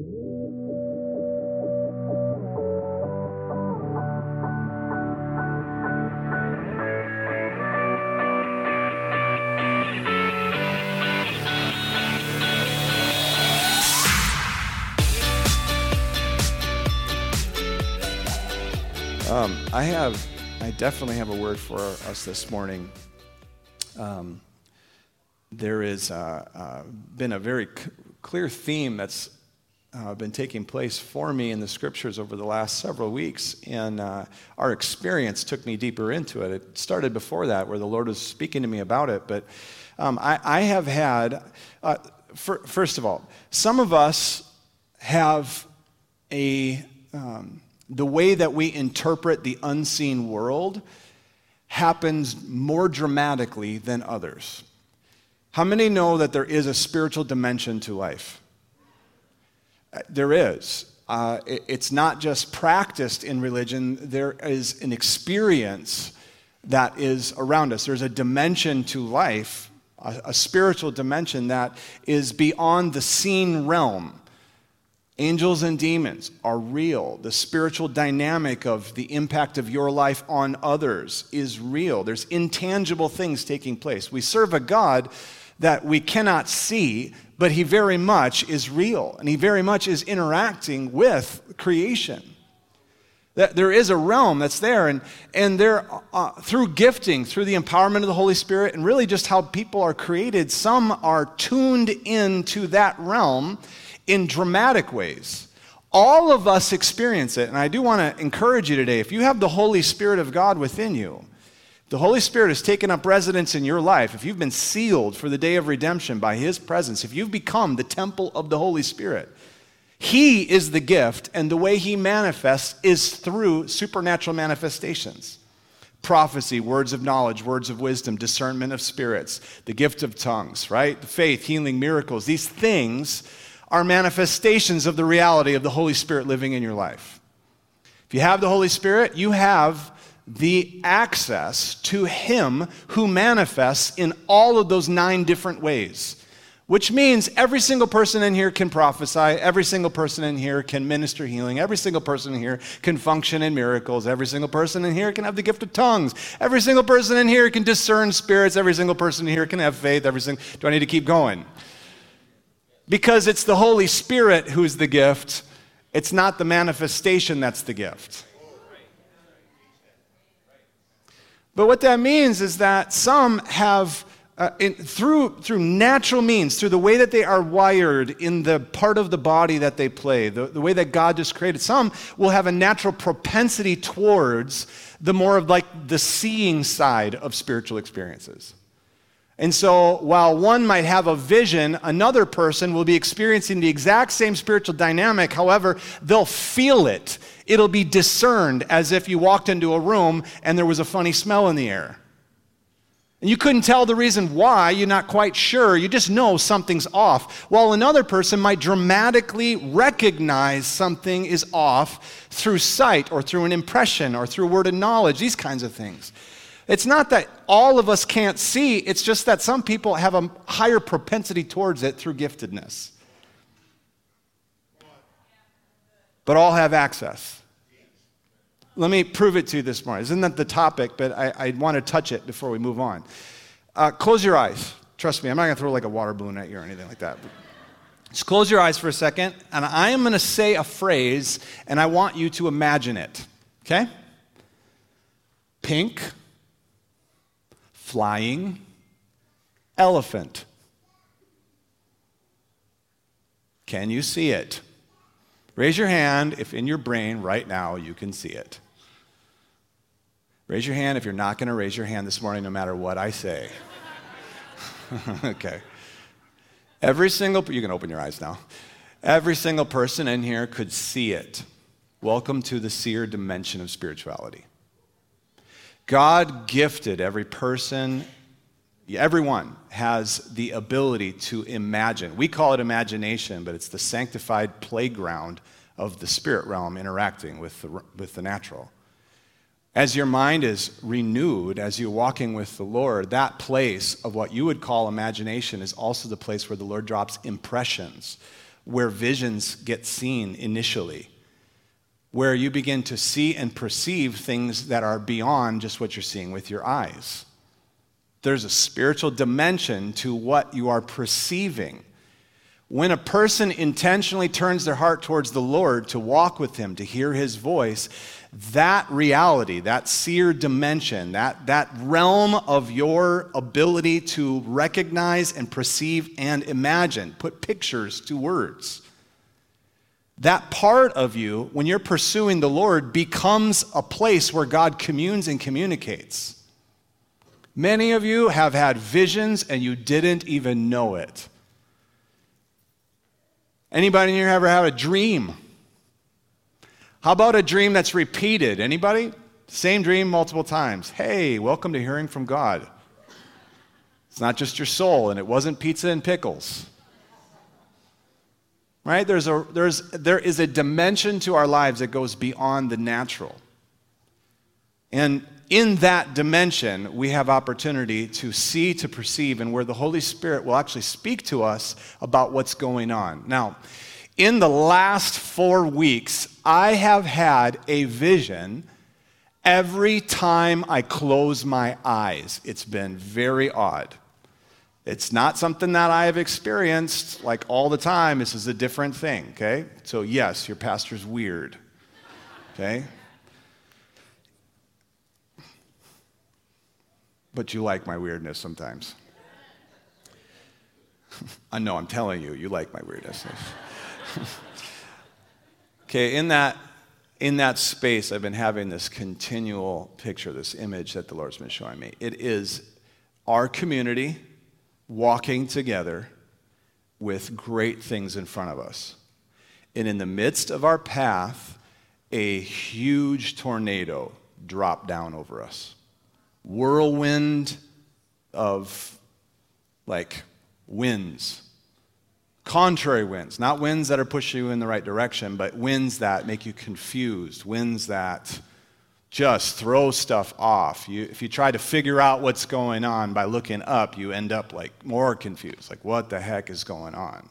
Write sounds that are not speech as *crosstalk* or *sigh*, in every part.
Um, I have, I definitely have a word for us this morning. Um, there has uh, uh, been a very c- clear theme that's uh, been taking place for me in the scriptures over the last several weeks, and uh, our experience took me deeper into it. It started before that, where the Lord was speaking to me about it, but um, I, I, have had, uh, for, first of all, some of us have a um, the way that we interpret the unseen world happens more dramatically than others. How many know that there is a spiritual dimension to life? Uh, there is. Uh, it, it's not just practiced in religion, there is an experience that is around us. There's a dimension to life, a, a spiritual dimension that is beyond the seen realm. Angels and demons are real. The spiritual dynamic of the impact of your life on others is real. There's intangible things taking place. We serve a God that we cannot see, but He very much is real, and He very much is interacting with creation. That there is a realm that's there, and, and there, uh, through gifting, through the empowerment of the Holy Spirit, and really just how people are created, some are tuned into that realm in dramatic ways. All of us experience it, and I do want to encourage you today if you have the Holy Spirit of God within you, the Holy Spirit has taken up residence in your life, if you've been sealed for the day of redemption by His presence, if you've become the temple of the Holy Spirit, He is the gift, and the way He manifests is through supernatural manifestations prophecy, words of knowledge, words of wisdom, discernment of spirits, the gift of tongues, right? Faith, healing, miracles. These things are manifestations of the reality of the Holy Spirit living in your life. If you have the Holy Spirit, you have the access to Him who manifests in all of those nine different ways. Which means every single person in here can prophesy, every single person in here can minister healing, every single person in here can function in miracles, every single person in here can have the gift of tongues, every single person in here can discern spirits, every single person in here can have faith, every single. Do I need to keep going? Because it's the Holy Spirit who's the gift, it's not the manifestation that's the gift. But what that means is that some have, uh, in, through, through natural means, through the way that they are wired in the part of the body that they play, the, the way that God just created, some will have a natural propensity towards the more of like the seeing side of spiritual experiences. And so, while one might have a vision, another person will be experiencing the exact same spiritual dynamic. However, they'll feel it. It'll be discerned as if you walked into a room and there was a funny smell in the air. And you couldn't tell the reason why, you're not quite sure. You just know something's off. While another person might dramatically recognize something is off through sight or through an impression or through word of knowledge, these kinds of things. It's not that all of us can't see, it's just that some people have a higher propensity towards it through giftedness. But all have access. Let me prove it to you this morning. Isn't that the topic, but I, I want to touch it before we move on. Uh, close your eyes. Trust me, I'm not going to throw like a water balloon at you or anything like that. Just close your eyes for a second, and I am going to say a phrase, and I want you to imagine it. Okay? Pink flying elephant. Can you see it? Raise your hand if in your brain right now you can see it. Raise your hand if you're not going to raise your hand this morning, no matter what I say. *laughs* okay. Every single, you can open your eyes now. Every single person in here could see it. Welcome to the seer dimension of spirituality. God gifted every person, everyone has the ability to imagine. We call it imagination, but it's the sanctified playground of the spirit realm interacting with the, with the natural. As your mind is renewed, as you're walking with the Lord, that place of what you would call imagination is also the place where the Lord drops impressions where visions get seen initially, where you begin to see and perceive things that are beyond just what you're seeing with your eyes. There's a spiritual dimension to what you are perceiving. When a person intentionally turns their heart towards the Lord to walk with Him, to hear His voice, that reality, that seer dimension, that, that realm of your ability to recognize and perceive and imagine, put pictures to words, that part of you, when you're pursuing the Lord, becomes a place where God communes and communicates. Many of you have had visions and you didn't even know it. Anybody in here ever had a dream? How about a dream that's repeated? Anybody? Same dream multiple times. Hey, welcome to hearing from God. It's not just your soul, and it wasn't pizza and pickles. Right? There's a, there's, there is a dimension to our lives that goes beyond the natural. And in that dimension, we have opportunity to see, to perceive, and where the Holy Spirit will actually speak to us about what's going on. Now, in the last four weeks, I have had a vision every time I close my eyes. It's been very odd. It's not something that I have experienced like all the time. This is a different thing, okay? So, yes, your pastor's weird, okay? But you like my weirdness sometimes. *laughs* I know, I'm telling you, you like my weirdness. *laughs* okay, in that, in that space, I've been having this continual picture, this image that the Lord's been showing me. It is our community walking together with great things in front of us. And in the midst of our path, a huge tornado dropped down over us whirlwind of like winds. Contrary winds, not winds that are pushing you in the right direction, but winds that make you confused, winds that just throw stuff off. You, if you try to figure out what's going on by looking up, you end up like more confused. Like, what the heck is going on?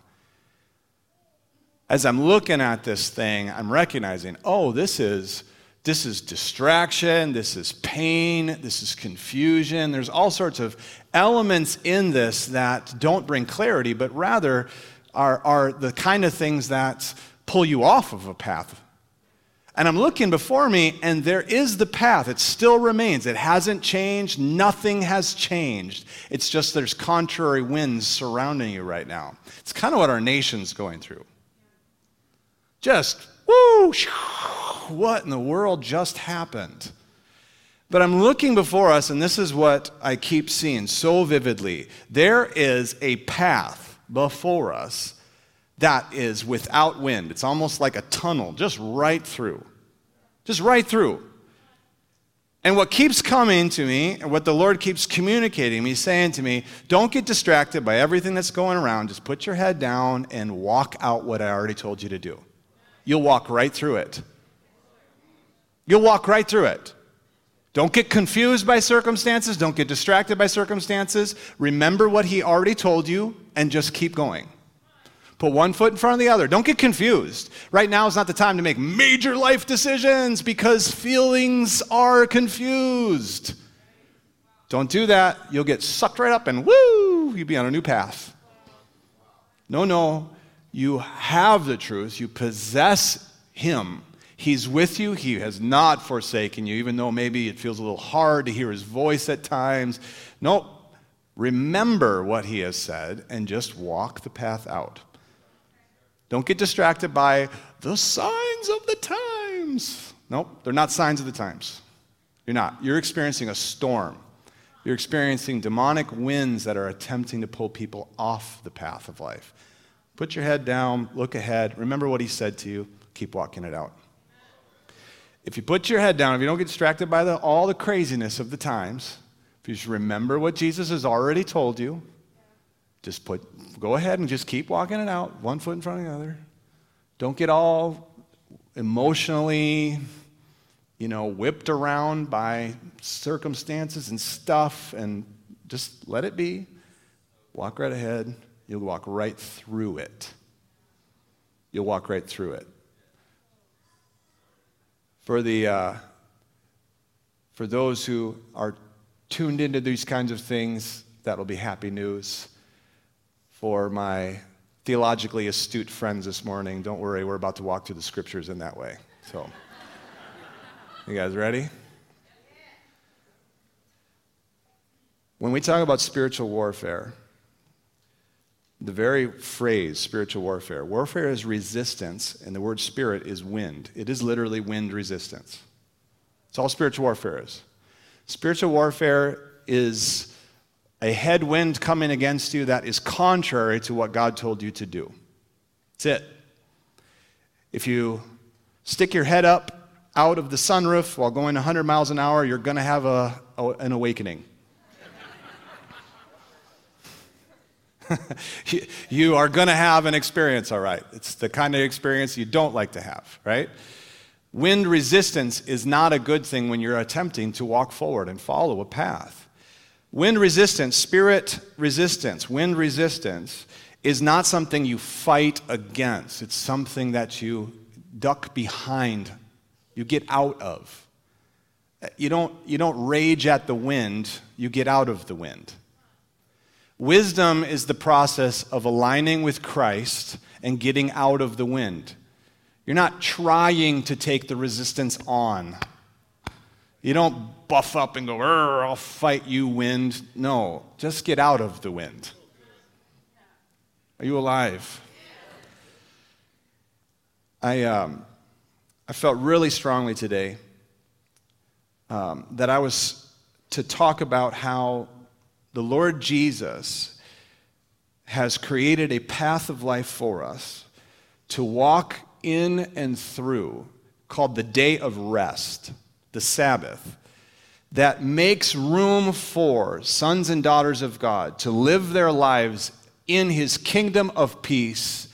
As I'm looking at this thing, I'm recognizing, oh, this is this is distraction, this is pain, this is confusion. There's all sorts of elements in this that don't bring clarity, but rather are, are the kind of things that pull you off of a path. And I'm looking before me, and there is the path. It still remains. It hasn't changed. Nothing has changed. It's just there's contrary winds surrounding you right now. It's kind of what our nation's going through. Just woo, what in the world just happened? But I'm looking before us, and this is what I keep seeing so vividly. There is a path before us that is without wind. It's almost like a tunnel, just right through. Just right through. And what keeps coming to me, and what the Lord keeps communicating me, saying to me, don't get distracted by everything that's going around. Just put your head down and walk out what I already told you to do. You'll walk right through it. You'll walk right through it. Don't get confused by circumstances. Don't get distracted by circumstances. Remember what he already told you and just keep going. Put one foot in front of the other. Don't get confused. Right now is not the time to make major life decisions because feelings are confused. Don't do that. You'll get sucked right up and woo, you'll be on a new path. No, no. You have the truth. You possess him He's with you. He has not forsaken you, even though maybe it feels a little hard to hear his voice at times. Nope. remember what he has said and just walk the path out. Don't get distracted by the signs of the times. Nope, they're not signs of the times. You're not. You're experiencing a storm. You're experiencing demonic winds that are attempting to pull people off the path of life. Put your head down, look ahead, remember what he said to you, keep walking it out. If you put your head down, if you don't get distracted by the, all the craziness of the times, if you just remember what Jesus has already told you, just put, go ahead and just keep walking it out, one foot in front of the other. Don't get all emotionally, you know, whipped around by circumstances and stuff, and just let it be. Walk right ahead. You'll walk right through it. you'll walk right through it. For, the, uh, for those who are tuned into these kinds of things, that'll be happy news. For my theologically astute friends this morning, don't worry, we're about to walk through the scriptures in that way. So, *laughs* you guys ready? When we talk about spiritual warfare, the very phrase spiritual warfare, warfare is resistance, and the word spirit is wind. It is literally wind resistance. It's all spiritual warfare is. Spiritual warfare is a headwind coming against you that is contrary to what God told you to do. That's it. If you stick your head up out of the sunroof while going 100 miles an hour, you're going to have a, a, an awakening. *laughs* you are going to have an experience, all right. It's the kind of experience you don't like to have, right? Wind resistance is not a good thing when you're attempting to walk forward and follow a path. Wind resistance, spirit resistance, wind resistance is not something you fight against. It's something that you duck behind, you get out of. You don't, you don't rage at the wind, you get out of the wind. Wisdom is the process of aligning with Christ and getting out of the wind. You're not trying to take the resistance on. You don't buff up and go, I'll fight you, wind. No, just get out of the wind. Are you alive? I, um, I felt really strongly today um, that I was to talk about how the Lord Jesus has created a path of life for us to walk in and through called the day of rest, the Sabbath, that makes room for sons and daughters of God to live their lives in his kingdom of peace,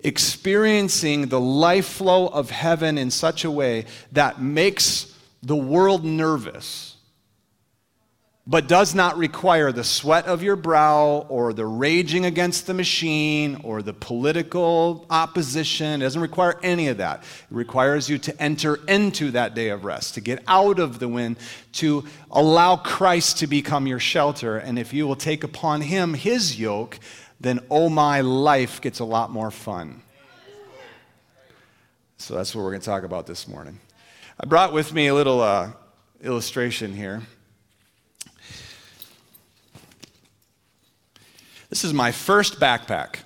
experiencing the life flow of heaven in such a way that makes the world nervous but does not require the sweat of your brow or the raging against the machine or the political opposition. It doesn't require any of that. It requires you to enter into that day of rest, to get out of the wind, to allow Christ to become your shelter. And if you will take upon him his yoke, then oh my life gets a lot more fun. So that's what we're going to talk about this morning. I brought with me a little uh, illustration here. This is my first backpack.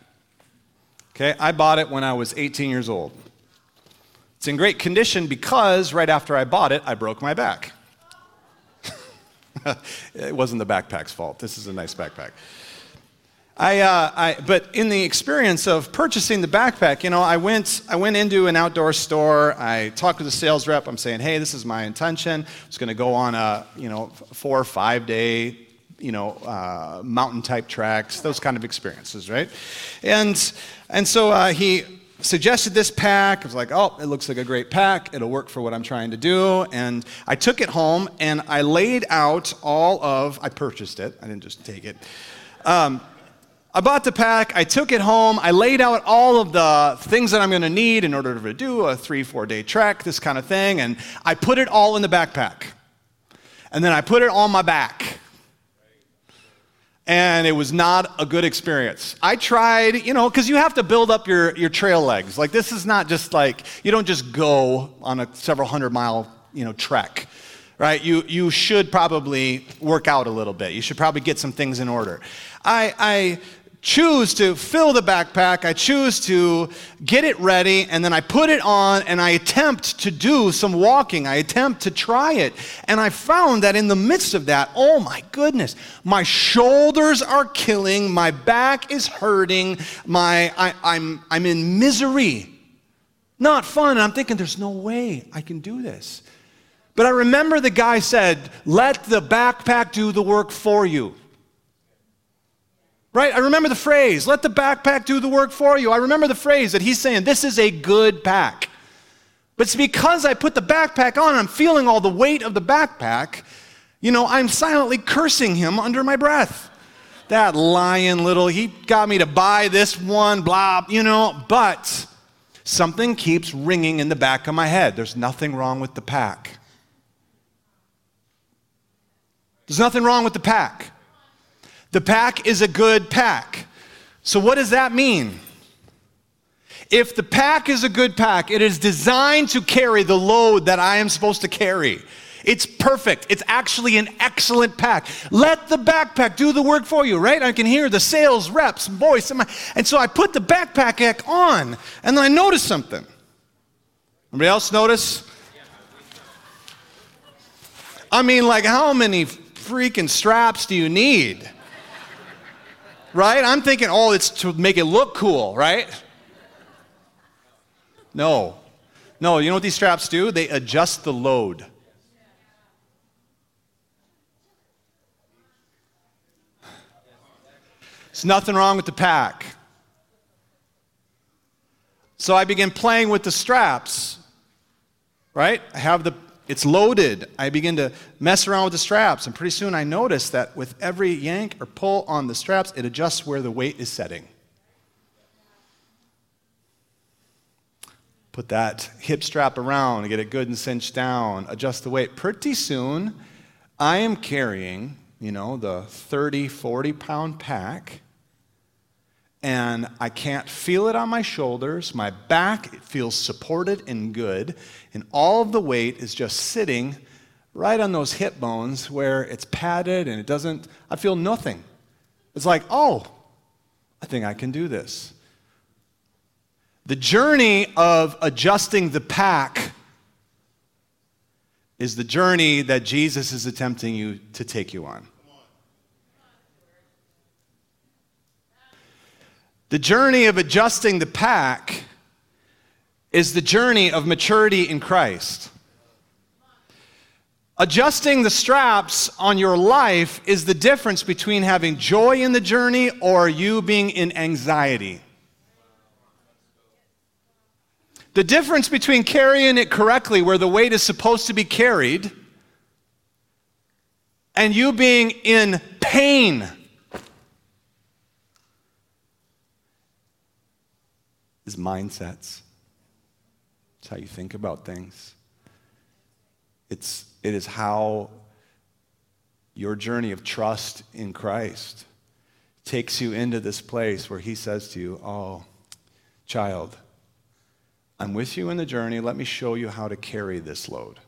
Okay, I bought it when I was 18 years old. It's in great condition because right after I bought it, I broke my back. *laughs* it wasn't the backpack's fault. This is a nice backpack. I, uh, I, but in the experience of purchasing the backpack, you know, I went, I went into an outdoor store. I talked to the sales rep. I'm saying, hey, this is my intention. It's going to go on a, you know, four or five day you know, uh, mountain type tracks, those kind of experiences, right? And, and so uh, he suggested this pack. I was like, oh, it looks like a great pack. It'll work for what I'm trying to do. And I took it home and I laid out all of, I purchased it, I didn't just take it. Um, I bought the pack, I took it home, I laid out all of the things that I'm gonna need in order to do a three, four day trek, this kind of thing, and I put it all in the backpack. And then I put it on my back and it was not a good experience. I tried, you know, because you have to build up your, your trail legs. Like, this is not just like, you don't just go on a several hundred mile, you know, trek, right? You, you should probably work out a little bit. You should probably get some things in order. I, I choose to fill the backpack, I choose to get it ready, and then I put it on and I attempt to do some walking. I attempt to try it. And I found that in the midst of that, oh my goodness, my shoulders are killing, my back is hurting, my, I, I'm, I'm in misery. Not fun. And I'm thinking, there's no way I can do this. But I remember the guy said, let the backpack do the work for you. Right? I remember the phrase, let the backpack do the work for you. I remember the phrase that he's saying, this is a good pack. But it's because I put the backpack on, I'm feeling all the weight of the backpack, you know, I'm silently cursing him under my breath. That lying little, he got me to buy this one, blah, you know, but something keeps ringing in the back of my head. There's nothing wrong with the pack. There's nothing wrong with the pack. The pack is a good pack. So, what does that mean? If the pack is a good pack, it is designed to carry the load that I am supposed to carry. It's perfect. It's actually an excellent pack. Let the backpack do the work for you, right? I can hear the sales reps voice. And so I put the backpack on, and then I noticed something. Anybody else notice? I mean, like, how many freaking straps do you need? Right? I'm thinking, oh, it's to make it look cool, right? No. No, you know what these straps do? They adjust the load. There's nothing wrong with the pack. So I begin playing with the straps. Right? I have the it's loaded. I begin to mess around with the straps, and pretty soon I notice that with every yank or pull on the straps, it adjusts where the weight is setting. Put that hip strap around, get it good and cinched down, adjust the weight. Pretty soon, I am carrying, you know, the 30, 40 pound pack and I can't feel it on my shoulders. My back feels supported and good, and all of the weight is just sitting right on those hip bones where it's padded and it doesn't, I feel nothing. It's like, oh, I think I can do this. The journey of adjusting the pack is the journey that Jesus is attempting you to take you on. The journey of adjusting the pack is the journey of maturity in Christ. Adjusting the straps on your life is the difference between having joy in the journey or you being in anxiety. The difference between carrying it correctly, where the weight is supposed to be carried, and you being in pain is mindsets. It's how you think about things. It's, it is how your journey of trust in Christ takes you into this place where He says to you, Oh, child, I'm with you in the journey. Let me show you how to carry this load.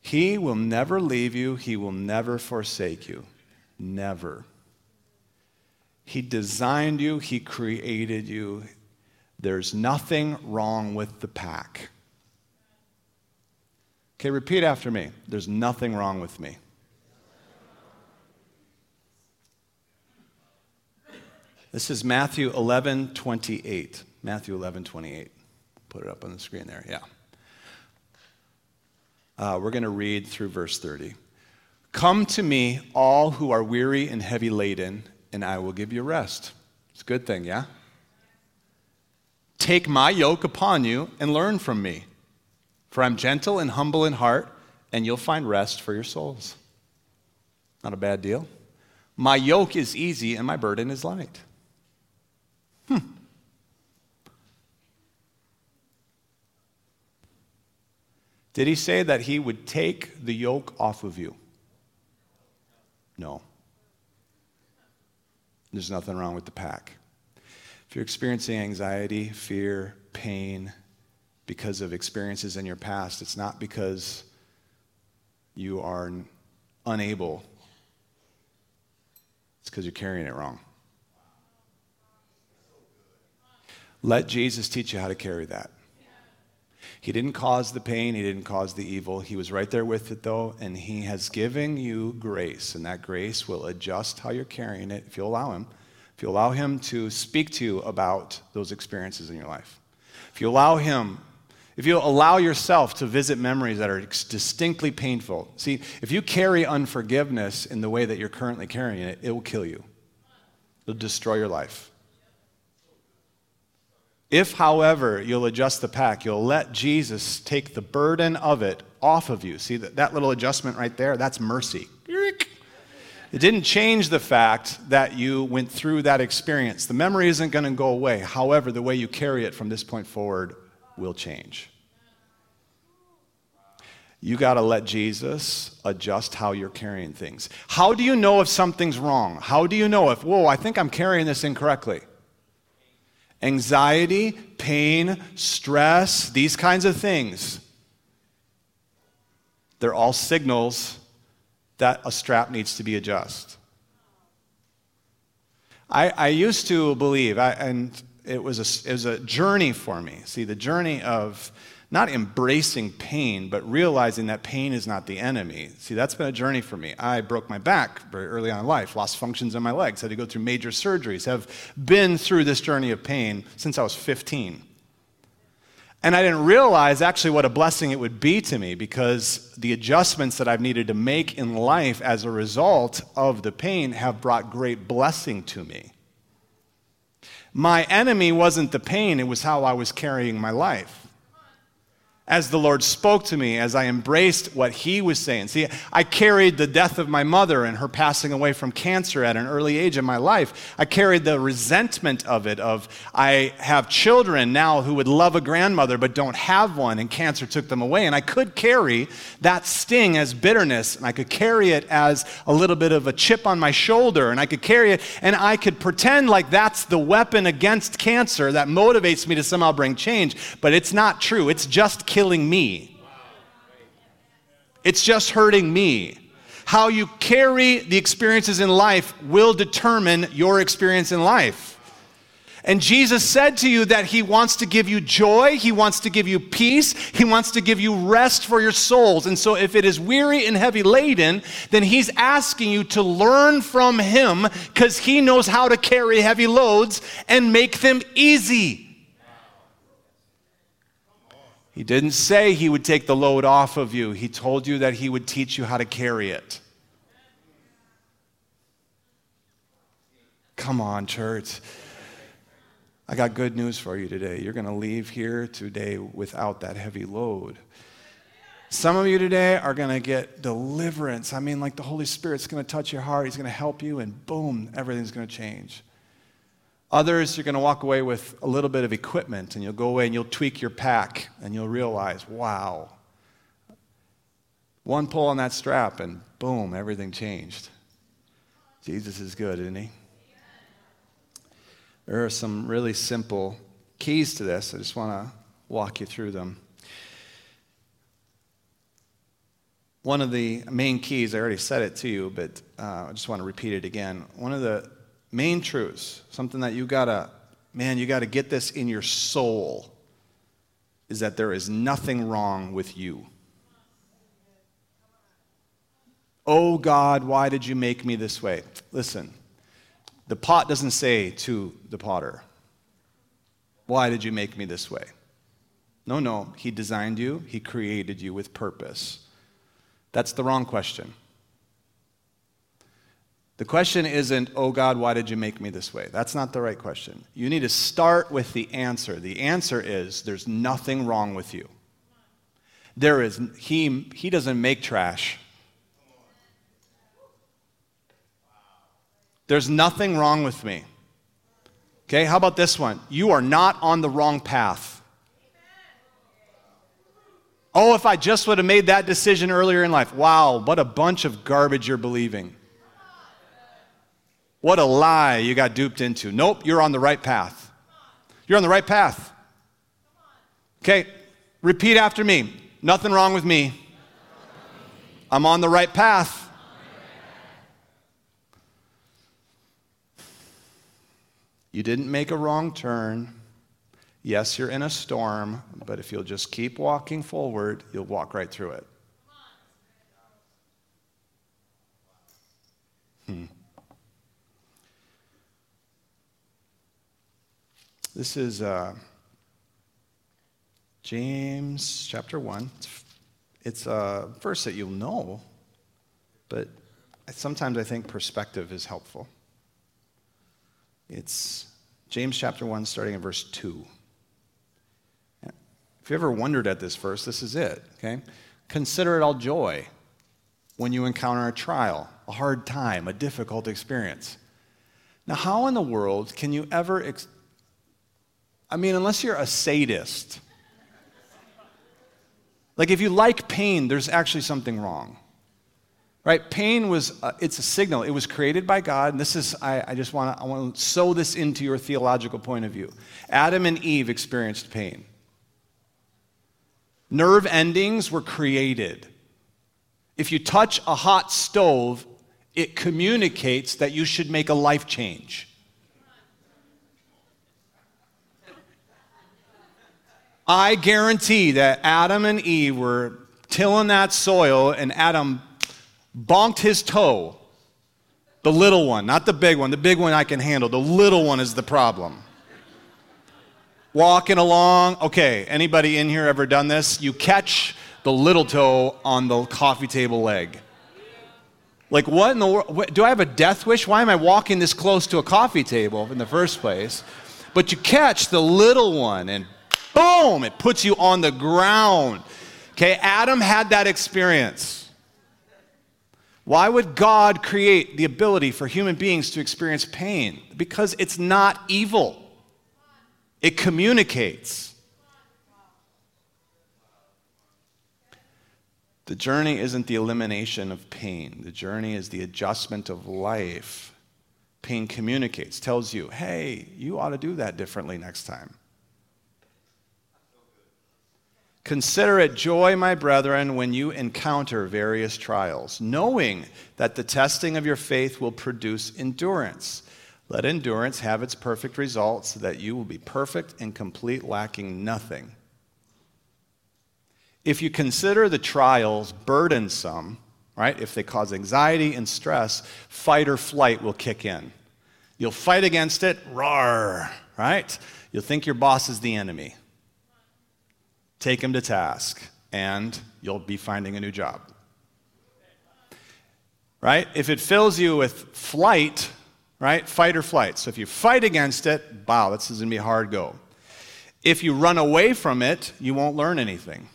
He will never leave you, He will never forsake you. Never. He designed you, He created you. There's nothing wrong with the pack. Okay, repeat after me. There's nothing wrong with me. This is Matthew 11, 28. Matthew 11, 28. Put it up on the screen there, yeah. Uh, we're going to read through verse 30. Come to me, all who are weary and heavy laden and I will give you rest. It's a good thing, yeah? Take my yoke upon you and learn from me, for I'm gentle and humble in heart, and you'll find rest for your souls. Not a bad deal. My yoke is easy and my burden is light. Hmm. Did he say that he would take the yoke off of you? No. There's nothing wrong with the pack. If you're experiencing anxiety, fear, pain because of experiences in your past, it's not because you are unable, it's because you're carrying it wrong. Let Jesus teach you how to carry that. He didn't cause the pain, He didn't cause the evil. He was right there with it, though, and He has given you grace, and that grace will adjust how you're carrying it if you allow Him. If you allow Him to speak to you about those experiences in your life. If you allow Him, if you allow yourself to visit memories that are distinctly painful. See, if you carry unforgiveness in the way that you're currently carrying it, it will kill you, it'll destroy your life. If, however, you'll adjust the pack, you'll let Jesus take the burden of it off of you. See that, that little adjustment right there? That's mercy. It didn't change the fact that you went through that experience. The memory isn't going to go away. However, the way you carry it from this point forward will change. You got to let Jesus adjust how you're carrying things. How do you know if something's wrong? How do you know if, whoa, I think I'm carrying this incorrectly? Anxiety, pain, stress, these kinds of things. They're all signals that a strap needs to be adjusted. I, I used to believe, I, and it was, a, it was a journey for me. See, the journey of not embracing pain, but realizing that pain is not the enemy. See, that's been a journey for me. I broke my back very early on in life, lost functions in my legs, had to go through major surgeries, have been through this journey of pain since I was 15. And I didn't realize actually what a blessing it would be to me because the adjustments that I've needed to make in life as a result of the pain have brought great blessing to me. My enemy wasn't the pain, it was how I was carrying my life as the Lord spoke to me, as I embraced what He was saying. See, I carried the death of my mother and her passing away from cancer at an early age in my life. I carried the resentment of it, of I have children now who would love a grandmother but don't have one, and cancer took them away. And I could carry that sting as bitterness, and I could carry it as a little bit of a chip on my shoulder, and I could carry it, and I could pretend like that's the weapon against cancer that motivates me to somehow bring change. But it's not true. It's just killing me. It's just hurting me. How you carry the experiences in life will determine your experience in life. And Jesus said to you that He wants to give you joy, He wants to give you peace, He wants to give you rest for your souls. And so, if it is weary and heavy laden, then He's asking you to learn from Him because He knows how to carry heavy loads and make them easy. He didn't say he would take the load off of you, he told you that he would teach you how to carry it. Come on, church. I got good news for you today. You're going to leave here today without that heavy load. Some of you today are going to get deliverance. I mean, like the Holy Spirit's going to touch your heart, He's going to help you, and boom, everything's going to change. Others, you're going to walk away with a little bit of equipment and you'll go away and you'll tweak your pack and you'll realize, wow. One pull on that strap and boom, everything changed. Jesus is good, isn't he? There are some really simple keys to this. I just want to walk you through them. One of the main keys, I already said it to you, but uh, I just want to repeat it again. One of the main truths, something that you gotta, man, you gotta get this in your soul, is that there is nothing wrong with you. Oh God, why did you make me this way? Listen, the pot doesn't say to the potter, Why did you make me this way? No, no, He designed you, He created you with purpose. That's the wrong question. The question isn't, oh God, why did you make me this way? That's not the right question. You need to start with the answer. The answer is, there's nothing wrong with you. There is, he, he doesn't make trash. There's nothing wrong with me. Okay, how about this one? You are not on the wrong path. Oh, if I just would have made that decision earlier in life. Wow, what a bunch of garbage you're believing. What a lie you got duped into. Nope, you're on the right path. You're on the right path. Okay, repeat after me. Nothing wrong with me. I'm on the right path. You didn't make a wrong turn. Yes, you're in a storm, but if you'll just keep walking forward, you'll walk right through it. Hmm. This is uh, James chapter 1. It's a verse that you'll know, but sometimes I think perspective is helpful. It's James chapter 1, starting in verse 2. If you ever wondered at this verse, this is it, okay? Consider it all joy when you encounter a trial a hard time, a difficult experience. Now, how in the world can you ever, I mean, unless you're a sadist, like if you like pain, there's actually something wrong. Right? Pain was, uh, it's a signal. It was created by God. And this is, I, I just want to, I want to sew this into your theological point of view. Adam and Eve experienced pain. Nerve endings were created. If you touch a hot stove, it communicates that you should make a life change. I guarantee that Adam and Eve were tilling that soil, and Adam bonked his toe. The little one, not the big one. The big one I can handle. The little one is the problem. Walking along. Okay, anybody in here ever done this? You catch the little toe on the coffee table leg. Like, what in the world? Do I have a death wish? Why am I walking this close to a coffee table in the first place? But you catch the little one and boom, it puts you on the ground. Okay, Adam had that experience. Why would God create the ability for human beings to experience pain? Because it's not evil, it communicates. The journey isn't the elimination of pain, the journey is the adjustment of life. Pain communicates, tells you, hey, you ought to do that differently next time. Consider it joy, my brethren, when you encounter various trials, knowing that the testing of your faith will produce endurance. Let endurance have its perfect result so that you will be perfect and complete, lacking nothing. If you consider the trials burdensome, right, if they cause anxiety and stress, fight or flight will kick in. You'll fight against it, roar, right? You'll think your boss is the enemy take him to task, and you'll be finding a new job. Right? If it fills you with flight, right? Fight or flight. So if you fight against it, wow, this is going to be a hard go. If you run away from it, you won't learn anything.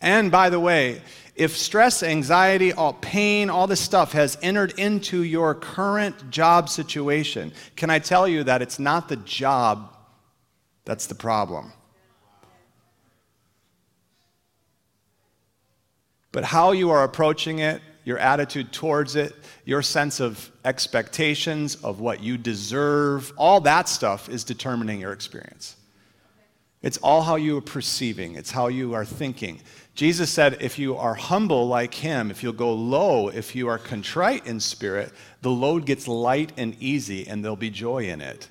And by the way, if stress, anxiety, all pain, all this stuff has entered into your current job situation, can I tell you that it's not the job that's the problem? But how you are approaching it, your attitude towards it, your sense of expectations of what you deserve, all that stuff is determining your experience. It's all how you are perceiving, it's how you are thinking. Jesus said, if you are humble like him, if you'll go low, if you are contrite in spirit, the load gets light and easy, and there'll be joy in it.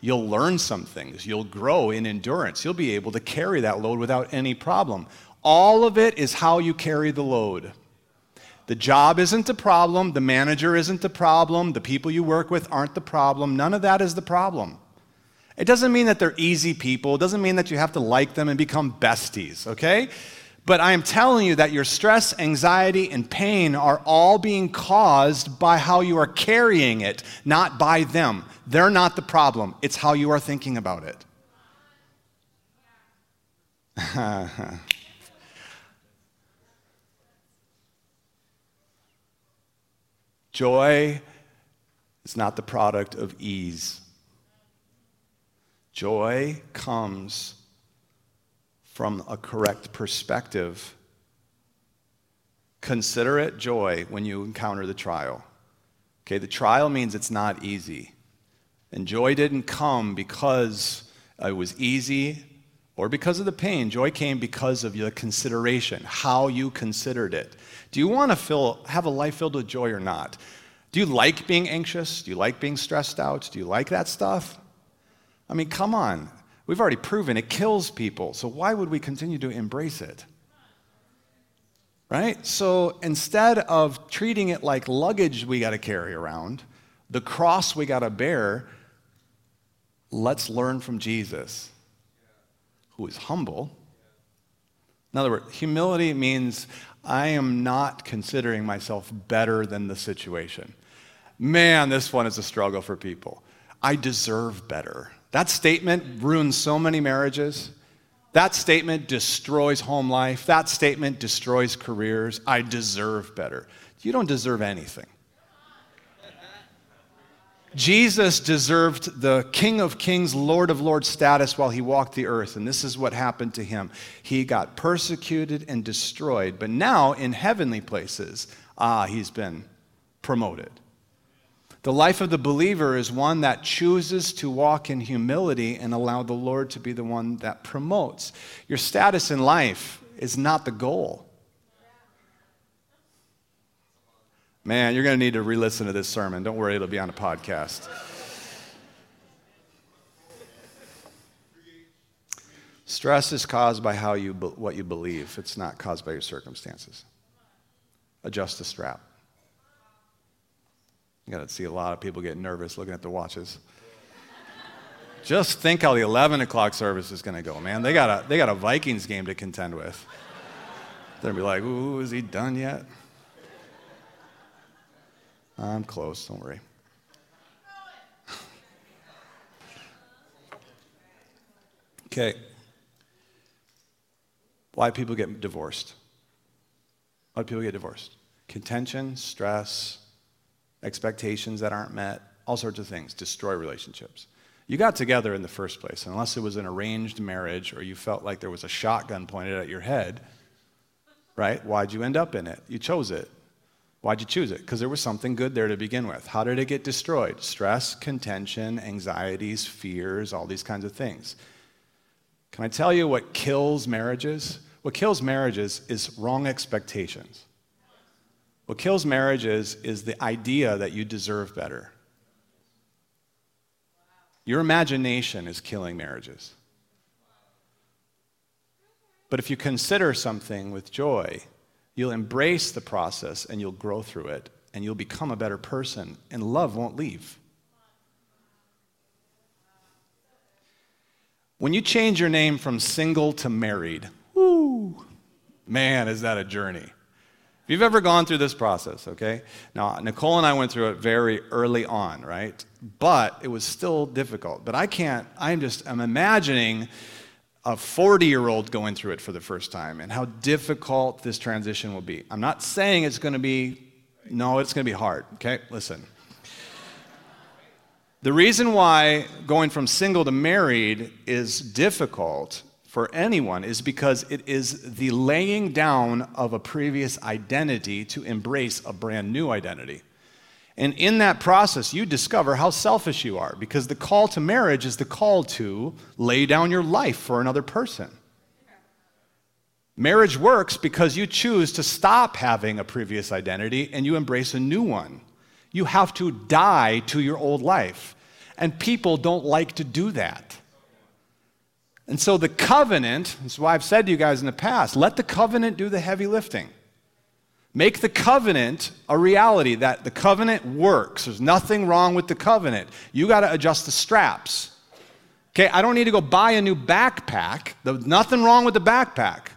You'll learn some things. You'll grow in endurance. You'll be able to carry that load without any problem. All of it is how you carry the load. The job isn't the problem, the manager isn't the problem, the people you work with aren't the problem. None of that is the problem. It doesn't mean that they're easy people, it doesn't mean that you have to like them and become besties, okay? But I am telling you that your stress, anxiety, and pain are all being caused by how you are carrying it, not by them. They're not the problem, it's how you are thinking about it. *laughs* Joy is not the product of ease. Joy comes from a correct perspective. Consider it joy when you encounter the trial. Okay, the trial means it's not easy. And joy didn't come because it was easy or because of the pain. Joy came because of the consideration, how you considered it. Do you want to feel, have a life filled with joy or not? Do you like being anxious? Do you like being stressed out? Do you like that stuff? I mean, come on. We've already proven it kills people, so why would we continue to embrace it? Right? So instead of treating it like luggage we got to carry around, the cross we got to bear, let's learn from Jesus who is humble. In other words, humility means I am not considering myself better than the situation. Man, this one is a struggle for people. I deserve better. That statement ruins so many marriages. That statement destroys home life. That statement destroys careers. I deserve better. You don't deserve anything. Jesus deserved the King of Kings, Lord of Lords status while he walked the earth, and this is what happened to him. He got persecuted and destroyed, but now in heavenly places, ah, he's been promoted. The life of the believer is one that chooses to walk in humility and allow the Lord to be the one that promotes. Your status in life is not the goal. Man, you're going to need to re listen to this sermon. Don't worry, it'll be on a podcast. Stress is caused by how you, what you believe, it's not caused by your circumstances. Adjust the strap. You got to see a lot of people get nervous looking at their watches. Just think how the 11 o'clock service is going to go, man. They got, a, they got a Vikings game to contend with. They're going to be like, ooh, is he done yet? I'm close, don't worry. okay. Why people get divorced? Why people get divorced? Contention, stress, expectations that aren't met, all sorts of things destroy relationships. You got together in the first place, unless it was an arranged marriage or you felt like there was a shotgun pointed at your head, right? Why'd you end up in it? You chose it. Why'd you choose it? Because there was something good there to begin with. How did it get destroyed? Stress, contention, anxieties, fears, all these kinds of things. Can I tell you what kills marriages? What kills marriages is wrong expectations. What kills marriages is the idea that you deserve better. Your imagination is killing marriages. But if you consider something with joy, You'll embrace the process and you'll grow through it and you'll become a better person, and love won't leave. When you change your name from single to married, whoo, man, is that a journey. If you've ever gone through this process, okay? Now, Nicole and I went through it very early on, right? But it was still difficult. But I can't, I'm just, I'm imagining a 40 year old going through it for the first time and how difficult this transition will be. I'm not saying it's going to be, no, it's going to be hard, okay? Listen. The reason why going from single to married is difficult for anyone is because it is the laying down of a previous identity to embrace a brand new identity. And in that process, you discover how selfish you are because the call to marriage is the call to lay down your life for another person. Marriage works because you choose to stop having a previous identity and you embrace a new one. You have to die to your old life. And people don't like to do that. And so the covenant, this is why I've said to you guys in the past, let the covenant do the heavy lifting. Make the covenant a reality that the covenant works. There's nothing wrong with the covenant. You got to adjust the straps. Okay, I don't need to go buy a new backpack. There's nothing wrong with the backpack.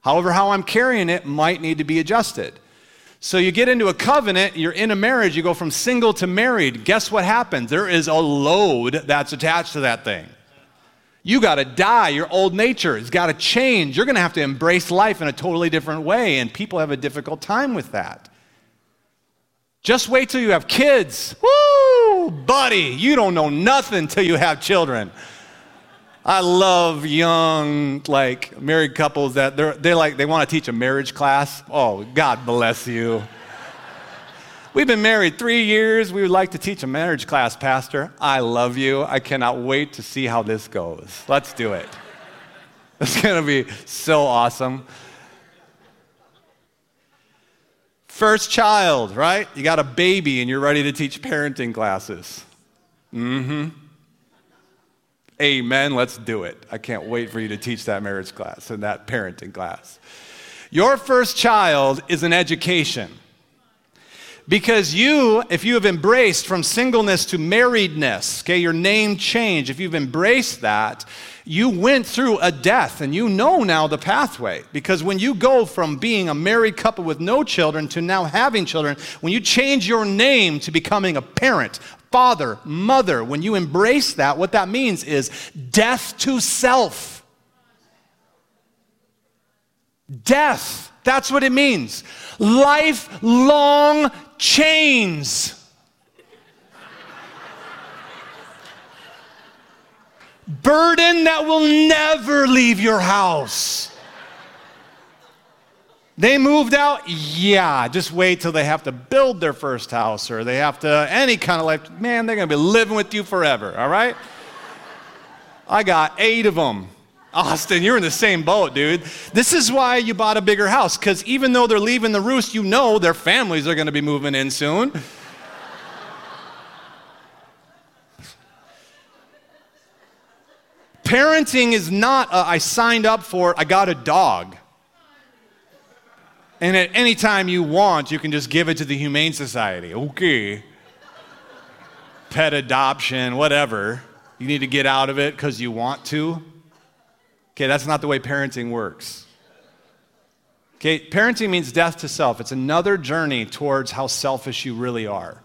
However, how I'm carrying it might need to be adjusted. So you get into a covenant, you're in a marriage, you go from single to married. Guess what happens? There is a load that's attached to that thing. You got to die. Your old nature has got to change. You're going to have to embrace life in a totally different way, and people have a difficult time with that. Just wait till you have kids. Woo, buddy, you don't know nothing till you have children. I love young, like married couples that they're, they like they want to teach a marriage class. Oh, God bless you. We've been married three years. We would like to teach a marriage class, Pastor. I love you. I cannot wait to see how this goes. Let's do it. *laughs* It's going to be so awesome. First child, right? You got a baby and you're ready to teach parenting classes. Mm hmm. Amen. Let's do it. I can't wait for you to teach that marriage class and that parenting class. Your first child is an education. Because you, if you have embraced from singleness to marriedness, okay, your name change, if you've embraced that, you went through a death and you know now the pathway. Because when you go from being a married couple with no children to now having children, when you change your name to becoming a parent, father, mother, when you embrace that, what that means is death to self. Death That's what it means. Lifelong chains. Burden that will never leave your house. They moved out? Yeah, just wait till they have to build their first house or they have to, any kind of life. Man, they're going to be living with you forever, all right? I got eight of them. Austin, you're in the same boat, dude. This is why you bought a bigger house, because even though they're leaving the roost, you know their families are going to be moving in soon. Parenting is not a, I signed up for, I got a dog. And at any time you want, you can just give it to the Humane Society. Okay. Pet adoption, whatever. You need to get out of it because you want to. Okay, that's not the way parenting works. Okay, parenting means death to self. It's another journey towards how selfish you really are.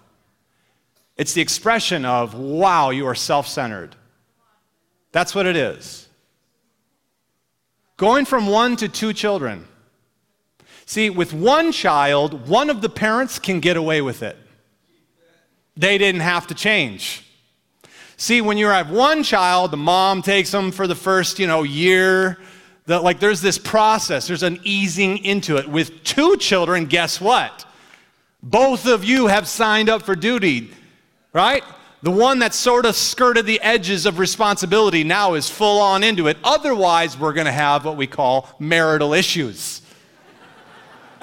It's the expression of, wow, you are self centered. That's what it is. Going from one to two children. See, with one child, one of the parents can get away with it. They didn't have to change. See, when you have one child, the mom takes them for the first, you know, year. The, like there's this process, there's an easing into it. With two children, guess what? Both of you have signed up for duty, right? The one that sort of skirted the edges of responsibility now is full on into it. Otherwise, we're going to have what we call marital issues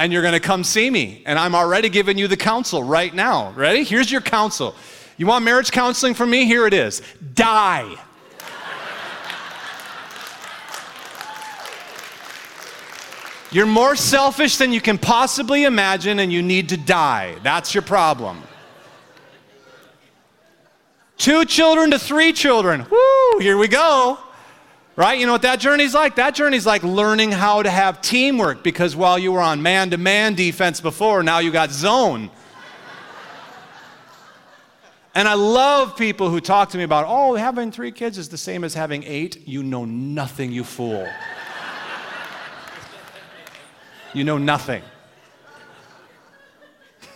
and you're going to come see me. And I'm already giving you the counsel right now. Ready? Here's your counsel. You want marriage counseling from me? Here it is die. You're more selfish than you can possibly imagine, and you need to die. That's your problem. Two children to three children. Woo, here we go. Right? You know what that journey's like? That journey's like learning how to have teamwork because while you were on man to man defense before, now you got zone. And I love people who talk to me about, oh, having three kids is the same as having eight. You know nothing, you fool. you know nothing.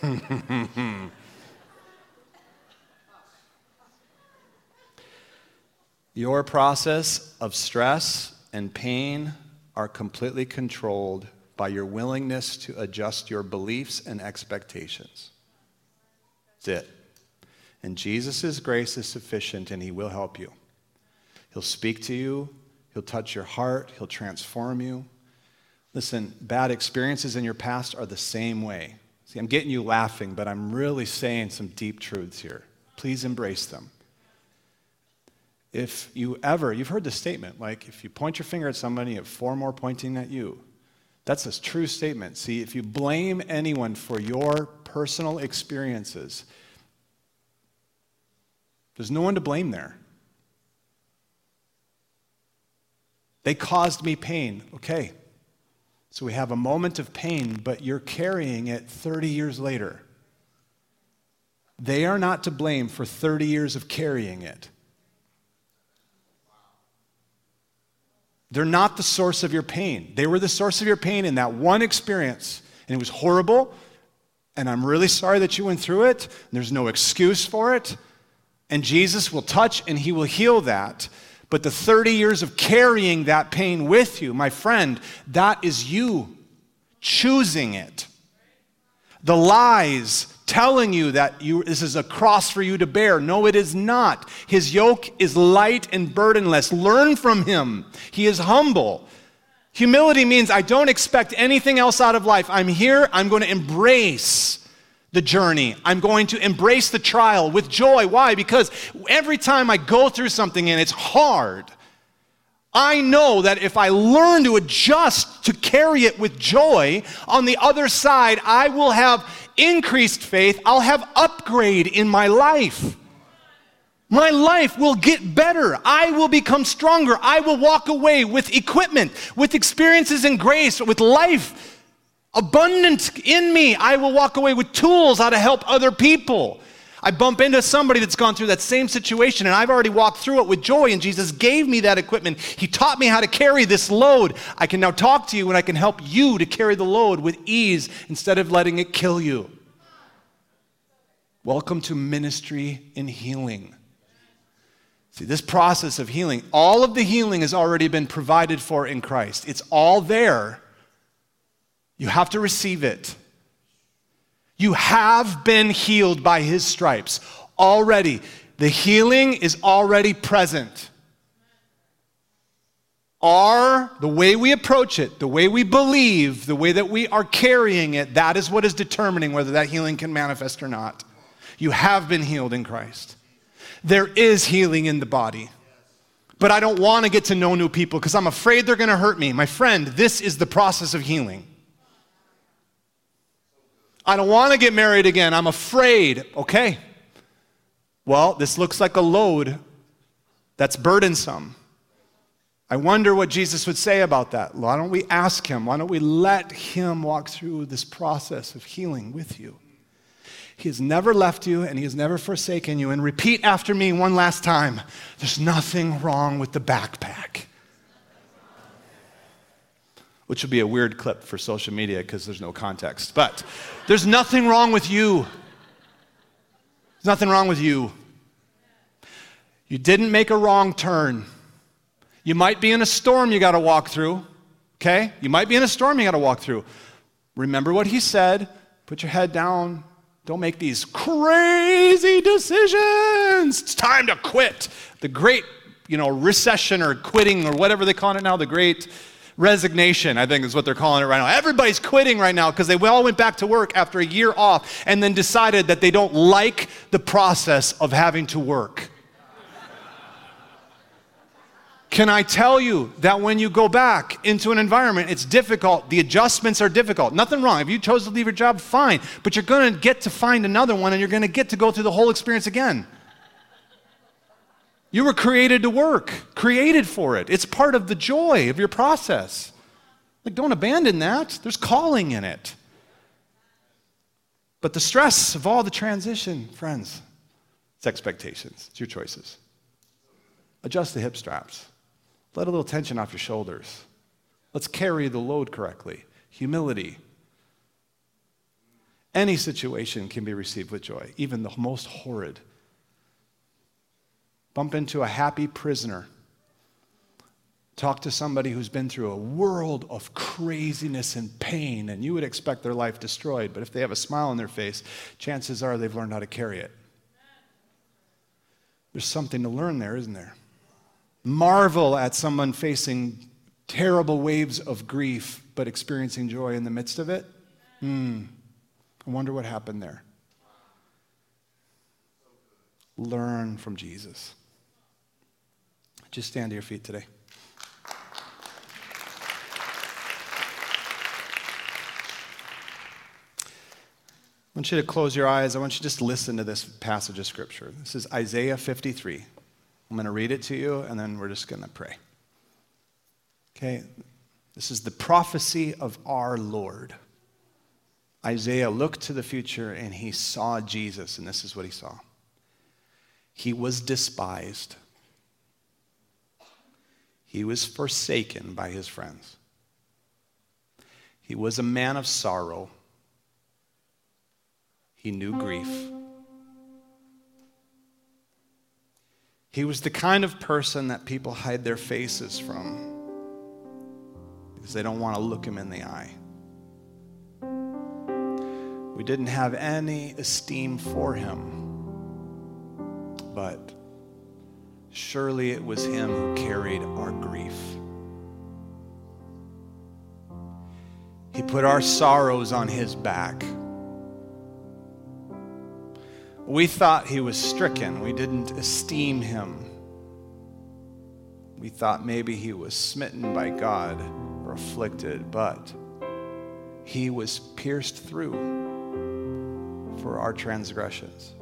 *laughs* Your process of stress and pain are completely controlled by your willingness to adjust your beliefs and expectations. That's it. And Jesus' grace is sufficient and He will help you. He'll speak to you, He'll touch your heart, He'll transform you. Listen, bad experiences in your past are the same way. See, I'm getting you laughing, but I'm really saying some deep truths here. Please embrace them if you ever, you've heard the statement, like if you point your finger at somebody, you have four more pointing at you. That's a true statement. See, if you blame anyone for your personal experiences, there's no one to blame there. They caused me pain. Okay. So we have a moment of pain, but you're carrying it 30 years later. They are not to blame for 30 years of carrying it. They're not the source of your pain. They were the source of your pain in that one experience. And it was horrible. And I'm really sorry that you went through it. There's no excuse for it. And Jesus will touch and he will heal that. But the 30 years of carrying that pain with you, my friend, that is you choosing it. The lies telling you that you, this is a cross for you to bear. No, it is not. His yoke is light and burdenless. Learn from him. He is humble. Humility means I don't expect anything else out of life. I'm here, I'm going to embrace the journey. I'm going to embrace the trial with joy. Why? Because every time I go through something and it's hard, I know that if I learn to adjust to carry it with joy, on the other side, I will have increased faith, I'll have upgrade in my life. My life will get better. I will become stronger. I will walk away with equipment, with experiences and grace, with life abundant in me. I will walk away with tools how to help other people. I bump into somebody that's gone through that same situation and I've already walked through it with joy, and Jesus gave me that equipment. He taught me how to carry this load. I can now talk to you and I can help you to carry the load with ease instead of letting it kill you. Welcome to ministry in healing. See, this process of healing, all of the healing has already been provided for in Christ. It's all there. You have to receive it. You have been healed by his stripes already. The healing is already present. Our, the way we approach it, the way we believe, the way that we are carrying it, that is what is determining whether that healing can manifest or not. You have been healed in Christ. There is healing in the body. But I don't want to get to know new people because I'm afraid they're going to hurt me. My friend, this is the process of healing. I don't want to get married again. I'm afraid. Okay. Well, this looks like a load that's burdensome. I wonder what Jesus would say about that. Why don't we ask him? Why don't we let him walk through this process of healing with you? He has never left you and he has never forsaken you. And repeat after me one last time there's nothing wrong with the backpack which would be a weird clip for social media because there's no context. But there's nothing wrong with you. There's nothing wrong with you. You didn't make a wrong turn. You might be in a storm you got to walk through, okay? You might be in a storm you got to walk through. Remember what he said. Put your head down. Don't make these crazy decisions. It's time to quit. The great, you know, recession or quitting or whatever they call it now, the great resignation, I think is what they're calling it right now. Everybody's quitting right now because they all went back to work after a year off and then decided that they don't like the process of having to work. Can I tell you that when you go back into an environment, it's difficult. The adjustments are difficult. Nothing wrong. If you chose to leave your job, fine. But you're going to get to find another one and you're going to get to go through the whole experience again. You were created to work, created for it. It's part of the joy of your process. Like, don't abandon that. There's calling in it. But the stress of all the transition, friends, it's expectations, it's your choices. Adjust the hip straps, let a little tension off your shoulders. Let's carry the load correctly. Humility. Any situation can be received with joy, even the most horrid bump into a happy prisoner, talk to somebody who's been through a world of craziness and pain, and you would expect their life destroyed. But if they have a smile on their face, chances are they've learned how to carry it. There's something to learn there, isn't there? Marvel at someone facing terrible waves of grief, but experiencing joy in the midst of it. Hmm. I wonder what happened there. Learn from Jesus. Just stand to your feet today. I want you to close your eyes. I want you to just listen to this passage of Scripture. This is Isaiah 53. I'm going to read it to you, and then we're just going to pray. Okay? This is the prophecy of our Lord. Isaiah looked to the future and he saw Jesus, and this is what he saw. He was despised he was forsaken by his friends. He was a man of sorrow. He knew grief. He was the kind of person that people hide their faces from because they don't want to look him in the eye. We didn't have any esteem for him, but Surely it was him who carried our grief. He put our sorrows on his back. We thought he was stricken. We didn't esteem him. We thought maybe he was smitten by God or afflicted, but he was pierced through for our transgressions.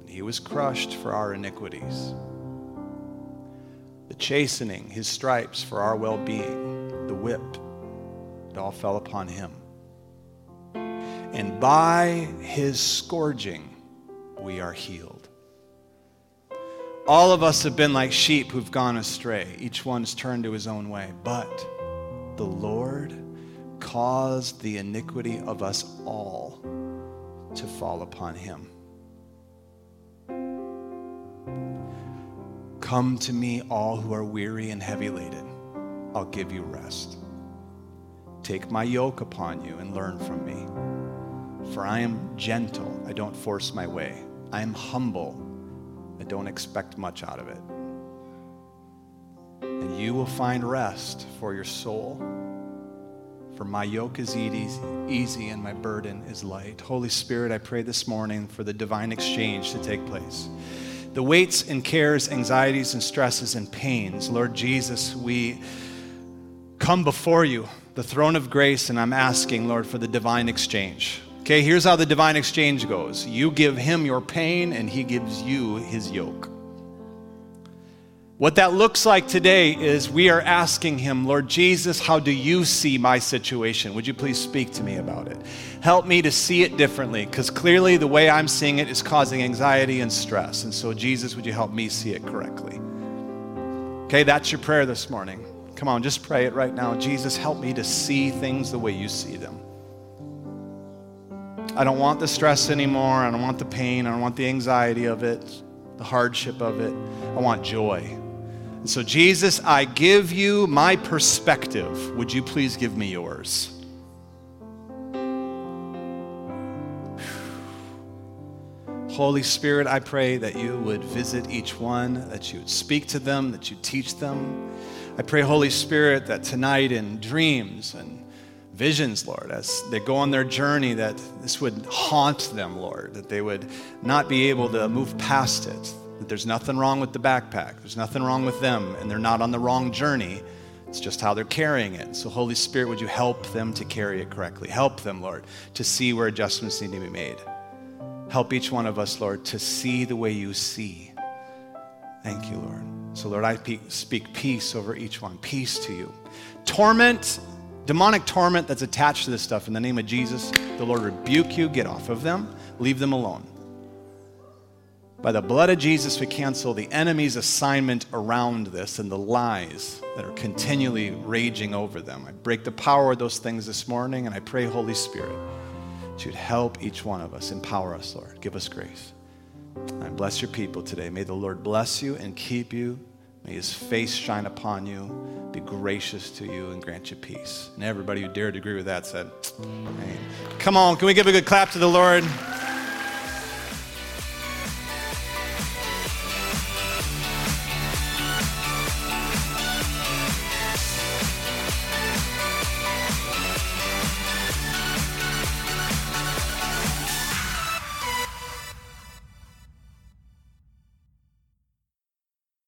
And He was crushed for our iniquities the chastening, his stripes for our well being, the whip, it all fell upon him. And by his scourging, we are healed. All of us have been like sheep who've gone astray. Each one has turned to his own way. But the Lord caused the iniquity of us all to fall upon him. Come to me, all who are weary and heavy laden. I'll give you rest. Take my yoke upon you and learn from me. For I am gentle, I don't force my way. I am humble, I don't expect much out of it. And you will find rest for your soul. For my yoke is easy, easy and my burden is light. Holy Spirit, I pray this morning for the divine exchange to take place. The weights and cares, anxieties and stresses and pains, Lord Jesus, we come before you, the throne of grace, and I'm asking, Lord, for the divine exchange. Okay, here's how the divine exchange goes you give him your pain, and he gives you his yoke. What that looks like today is we are asking Him, Lord Jesus, how do you see my situation? Would you please speak to me about it? Help me to see it differently, because clearly the way I'm seeing it is causing anxiety and stress. And so, Jesus, would you help me see it correctly? Okay, that's your prayer this morning. Come on, just pray it right now. Jesus, help me to see things the way you see them. I don't want the stress anymore. I don't want the pain. I don't want the anxiety of it, the hardship of it. I want joy. And so, Jesus, I give you my perspective. Would you please give me yours? *sighs* Holy Spirit, I pray that you would visit each one, that you would speak to them, that you teach them. I pray, Holy Spirit, that tonight in dreams and visions, Lord, as they go on their journey, that this would haunt them, Lord, that they would not be able to move past it, that there's nothing wrong with the backpack, there's nothing wrong with them, and they're not on the wrong journey. It's just how they're carrying it. So, Holy Spirit, would you help them to carry it correctly? Help them, Lord, to see where adjustments need to be made. Help each one of us, Lord, to see the way you see. Thank you, Lord. So, Lord, I speak peace over each one. Peace to you. Torment, demonic torment that's attached to this stuff, in the name of Jesus, the Lord rebuke you. Get off of them. Leave them alone. By the blood of Jesus, we cancel the enemy's assignment around this and the lies that are continually raging over them. I break the power of those things this morning, and I pray, Holy Spirit, that you'd help each one of us, empower us, Lord. Give us grace. I bless your people today. May the Lord bless you and keep you. May his face shine upon you, be gracious to you, and grant you peace. And everybody who dared to agree with that said, Amen. Come on, can we give a good clap to the Lord?